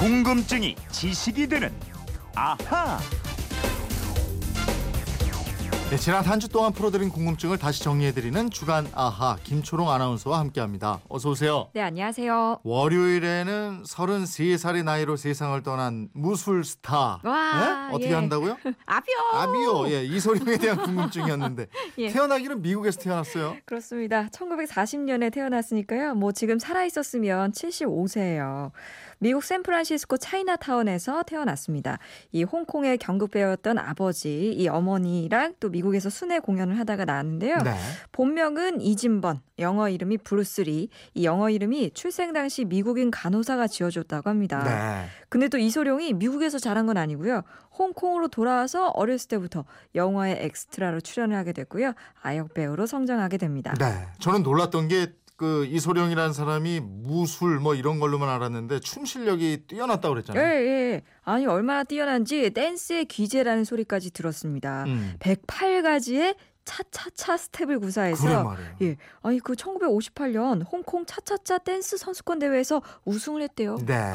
궁금증이 지식이 되는 아하. 네, 지난 한 주 동안 풀어드린 궁금증을 다시 정리해드리는 주간 아하 김초롱 아나운서와 함께합니다. 어서 오세요. 네, 안녕하세요. 월요일에는 33살의 나이로 세상을 떠난 무술 스타. 와, 네? 어떻게 예. 한다고요? 아비오. 아비오. 예, 이소룡에 대한 궁금증이었는데 예. 태어나기는 미국에서 태어났어요. 그렇습니다. 1940년에 태어났으니까요. 뭐 지금 살아 있었으면 75세예요. 미국 샌프란시스코 차이나타운에서 태어났습니다. 이 홍콩의 경극배였던 아버지, 이 어머니랑 또 미국에서 순회 공연을 하다가 나왔는데요. 네. 본명은 이진번, 영어 이름이 브루스리. 이 영어 이름이 출생 당시 미국인 간호사가 지어줬다고 합니다. 네. 근데 또 이소룡이 미국에서 자란 건 아니고요. 홍콩으로 돌아와서 어렸을 때부터 영화의 엑스트라로 출연을 하게 됐고요. 아역 배우로 성장하게 됩니다. 네. 저는 놀랐던 게 그 이소룡이라는 사람이 무술 뭐 이런 걸로만 알았는데 춤 실력이 뛰어났다고 예, 그랬잖아요. 예. 아니 얼마나 뛰어난지 댄스의 귀재라는 소리까지 들었습니다. 음. 108가지의 차차차 스텝을 구사해서 그래 말이에요. 예. 아니 그 1958년 홍콩 차차차 댄스 선수권 대회에서 우승을 했대요. 네.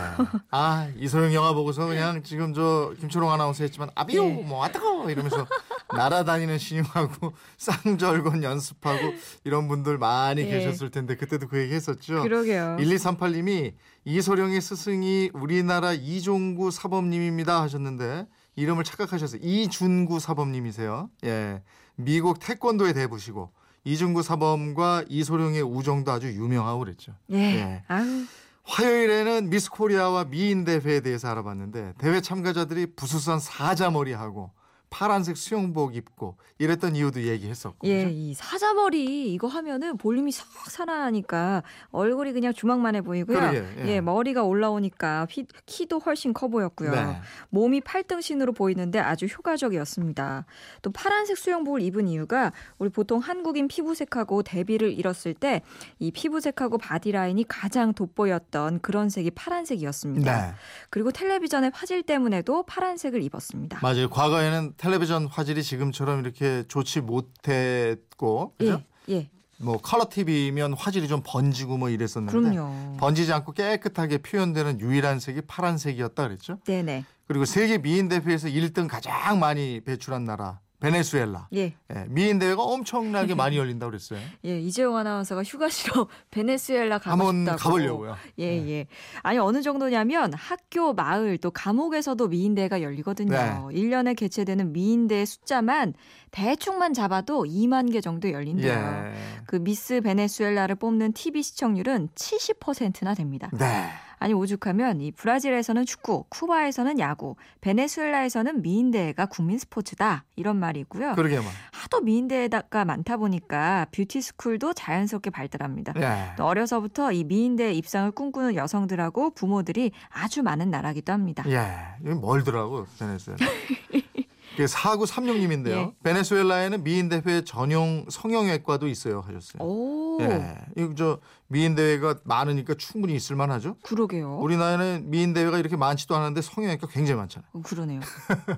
아 이소영 영화 보고서 그냥 지금 저 김초롱 아나운서 했지만 아비오 네. 뭐 아따고 이러면서 날아다니는 신용하고 쌍절곤 연습하고 이런 분들 많이 네. 계셨을 텐데 그때도 그 얘기 했었죠. 그러게요. 1238님이 이소룡의 스승이 우리나라 이종구 사범님입니다 하셨는데 이름을 착각하셔서 이준구 사범님이세요. 예. 미국 태권도의 대부시고 이준구 사범과 이소룡의 우정도 아주 유명하고 그랬죠. 예. 예. 아유. 화요일에는 미스 코리아와 미인 대회에 대해서 알아봤는데 대회 참가자들이 부수선 사자머리하고 파란색 수영복 입고 이랬던 이유도 얘기했었고. 예, 그죠? 이 사자머리 이거 하면은 볼륨이 싹 살아나니까 얼굴이 그냥 주먹만해 보이고요. 그러게, 예. 예, 머리가 올라오니까 피- 키도 훨씬 커 보였고요. 네. 몸이 팔등신으로 보이는데 아주 효과적이었습니다. 또 파란색 수영복을 입은 이유가 우리 보통 한국인 피부색하고 대비를 이뤘을 때 이 피부색하고 body line이 가장 돋보였던 그런 색이 파란색이었습니다. 네. 그리고 텔레비전의 화질 때문에도 파란색을 입었습니다. 맞아요. 과거에는 텔레비전 화질이 지금처럼 이렇게 좋지 못했고 그죠? 예, 예, 뭐 컬러 TV면 화질이 좀 번지고 뭐 이랬었는데 그럼요. 번지지 않고 깨끗하게 표현되는 유일한 색이 파란색이었다 그랬죠. 네네. 그리고 세계 미인 대회에서 1등 가장 많이 배출한 나라 베네수엘라. 예. 예, 미인 대회가 엄청나게 많이 열린다고 그랬어요. 예, 이재용 아나운서가 휴가지로 베네수엘라 가고 한번 싶다고. 가보려고요. 예, 네. 예. 아니 어느 정도냐면 학교, 마을 또 감옥에서도 미인 대회가 열리거든요. 네. 일 1년에 개최되는 미인 대회 숫자만 대충만 잡아도 2만 개 정도 열린대요. 예. 그 미스 베네수엘라를 뽑는 TV 시청률은 70%나 됩니다. 네. 아니 오죽하면 이 브라질에서는 축구, 쿠바에서는 야구, 베네수엘라에서는 미인대회가 국민 스포츠다 이런 말이고요. 그러게 말. 하도 미인대회가 많다 보니까 beauty school도 자연스럽게 발달합니다. 예. 또 어려서부터 이 미인대회 입상을 꿈꾸는 여성들하고 부모들이 아주 많은 나라기도 합니다. 예. 멀더라고 베네수엘라. 그게 4936님인데요. 예. 베네수엘라에는 미인 대회 전용 성형외과도 있어요 하셨어요. 오, 예. 이거 저 미인 대회가 많으니까 충분히 있을 만하죠. 그러게요. 우리나라에는 미인 대회가 이렇게 많지도 않은데 성형외과 굉장히 많잖아요. 어, 그러네요.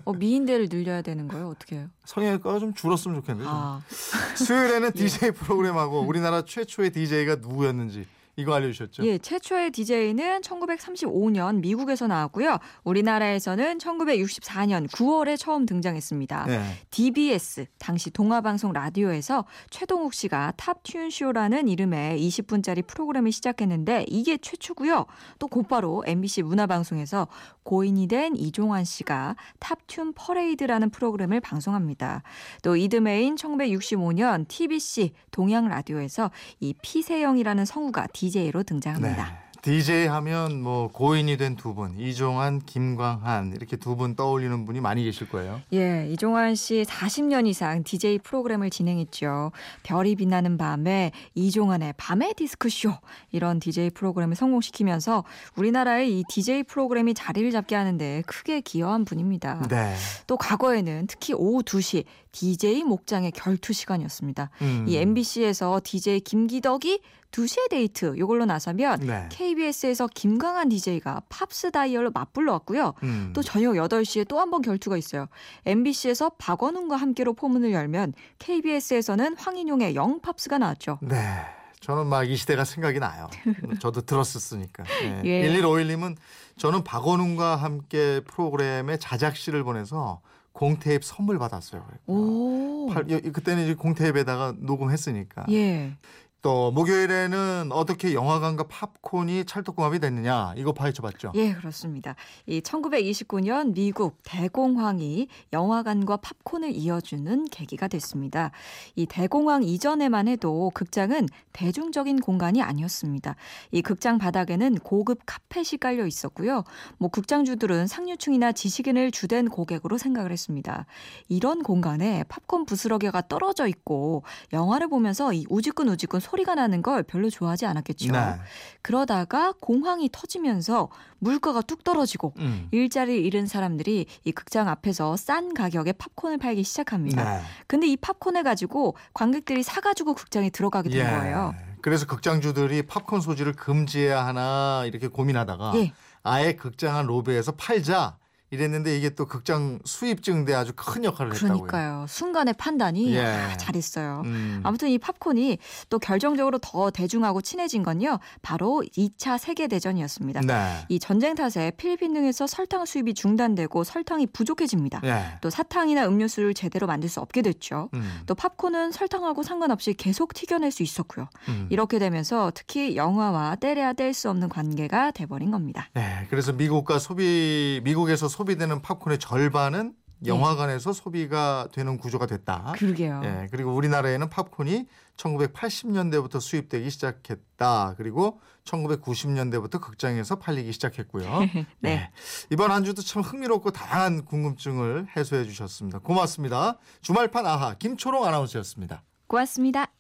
어, 미인대를 늘려야 되는 거예요? 어떻게 해요? 성형외과가 좀 줄었으면 좋겠는데. 아, 수요일에는 DJ 프로그램하고 우리나라 최초의 DJ가 누구였는지 이거 알려주셨죠. 예, 최초의 DJ는 1935년 미국에서 나왔고요. 우리나라에서는 1964년 9월에 처음 등장했습니다. 예. DBS 당시 동아방송 라디오에서 최동욱 씨가 탑튠 쇼라는 이름의 20분짜리 프로그램을 시작했는데 이게 최초고요. 또 곧바로 MBC 문화방송에서 고인이 된 이종환 씨가 탑튠 퍼레이드라는 프로그램을 방송합니다. 또 이듬해인 1965년 TBC 동양 라디오에서 이 피세영이라는 성우가 DJ로 등장합니다. 네. DJ 하면 뭐 고인이 된 두 분, 이종환, 김광한 이렇게 두 분 떠올리는 분이 많이 계실 거예요. 예, 이종환 씨 40년 이상 DJ 프로그램을 진행했죠. 별이 빛나는 밤에 이종환의 밤의 디스크쇼 이런 DJ 프로그램을 성공시키면서 우리나라의 이 DJ 프로그램이 자리를 잡게 하는데 크게 기여한 분입니다. 네. 또 과거에는 특히 오후 2시 DJ 목장의 결투 시간이었습니다. 음. 이 MBC에서 DJ 김기덕이 2시의 데이트 요걸로 나서면 네. KBS에서 김광한 DJ가 팝스 다이얼로 맞불 놓았고요. 음. 또 저녁 8시에 또 한 번 결투가 있어요. MBC에서 박원웅과 함께로 포문을 열면 KBS에서는 황인용의 영팝스가 나왔죠. 네. 저는 막 이 시대가 생각이 나요. 저도 들었었으니까. 예. 예. 1151님은 저는 박원웅과 함께 프로그램에 자작시를 보내서 공테이프 선물 받았어요. 오. 팔- 여- 그때는 이제 공테이프에다가 녹음했으니까. 예. 또 목요일에는 어떻게 영화관과 팝콘이 찰떡궁합이 됐느냐 이거 파헤쳐봤죠. 예, 그렇습니다. 이 1929년 미국 대공황이 영화관과 팝콘을 이어주는 계기가 됐습니다. 이 대공황 이전에만 해도 극장은 대중적인 공간이 아니었습니다. 이 극장 바닥에는 고급 카펫이 깔려 있었고요. 뭐 극장주들은 상류층이나 지식인을 주된 고객으로 생각을 했습니다. 이런 공간에 팝콘 부스러기가 떨어져 있고 영화를 보면서 이 우지꾼 우지꾼 소리가 나는 걸 별로 좋아하지 않았겠죠. 네. 그러다가 공황이 터지면서 물가가 뚝 떨어지고 음. 일자리를 잃은 사람들이 이 극장 앞에서 싼 가격에 팝콘을 팔기 시작합니다. 네. 근데 이 팝콘을 가지고 관객들이 사가지고 극장에 들어가게 된 예. 거예요. 그래서 극장주들이 팝콘 소지를 금지해야 하나 이렇게 고민하다가 예. 아예 극장 안 로비에서 팔자 이랬는데 이게 또 극장 수입 증대 아주 큰 역할을 했다고요. 그러니까요. 순간의 판단이 예. 아, 잘했어요. 음. 아무튼 이 팝콘이 또 결정적으로 더 대중하고 친해진 건요. 바로 2차 세계대전이었습니다. 네. 이 전쟁 탓에 필리핀 등에서 설탕 수입이 중단되고 설탕이 부족해집니다. 예. 또 사탕이나 음료수를 제대로 만들 수 없게 됐죠. 음. 또 팝콘은 설탕하고 상관없이 계속 튀겨낼 수 있었고요. 음. 이렇게 되면서 특히 영화와 떼려야 뗄 수 없는 관계가 돼버린 겁니다. 네. 그래서 미국과 소비 미국에서 소비되는 팝콘의 절반은 예. 영화관에서 소비가 되는 구조가 됐다. 그러게요. 예, 그리고 우리나라에는 팝콘이 1980년대부터 수입되기 시작했다. 그리고 1990년대부터 극장에서 팔리기 시작했고요. 네. 이번 한 주도 참 흥미롭고 다양한 궁금증을 해소해 주셨습니다. 고맙습니다. 주말판 아하 김초롱 아나운서였습니다. 고맙습니다.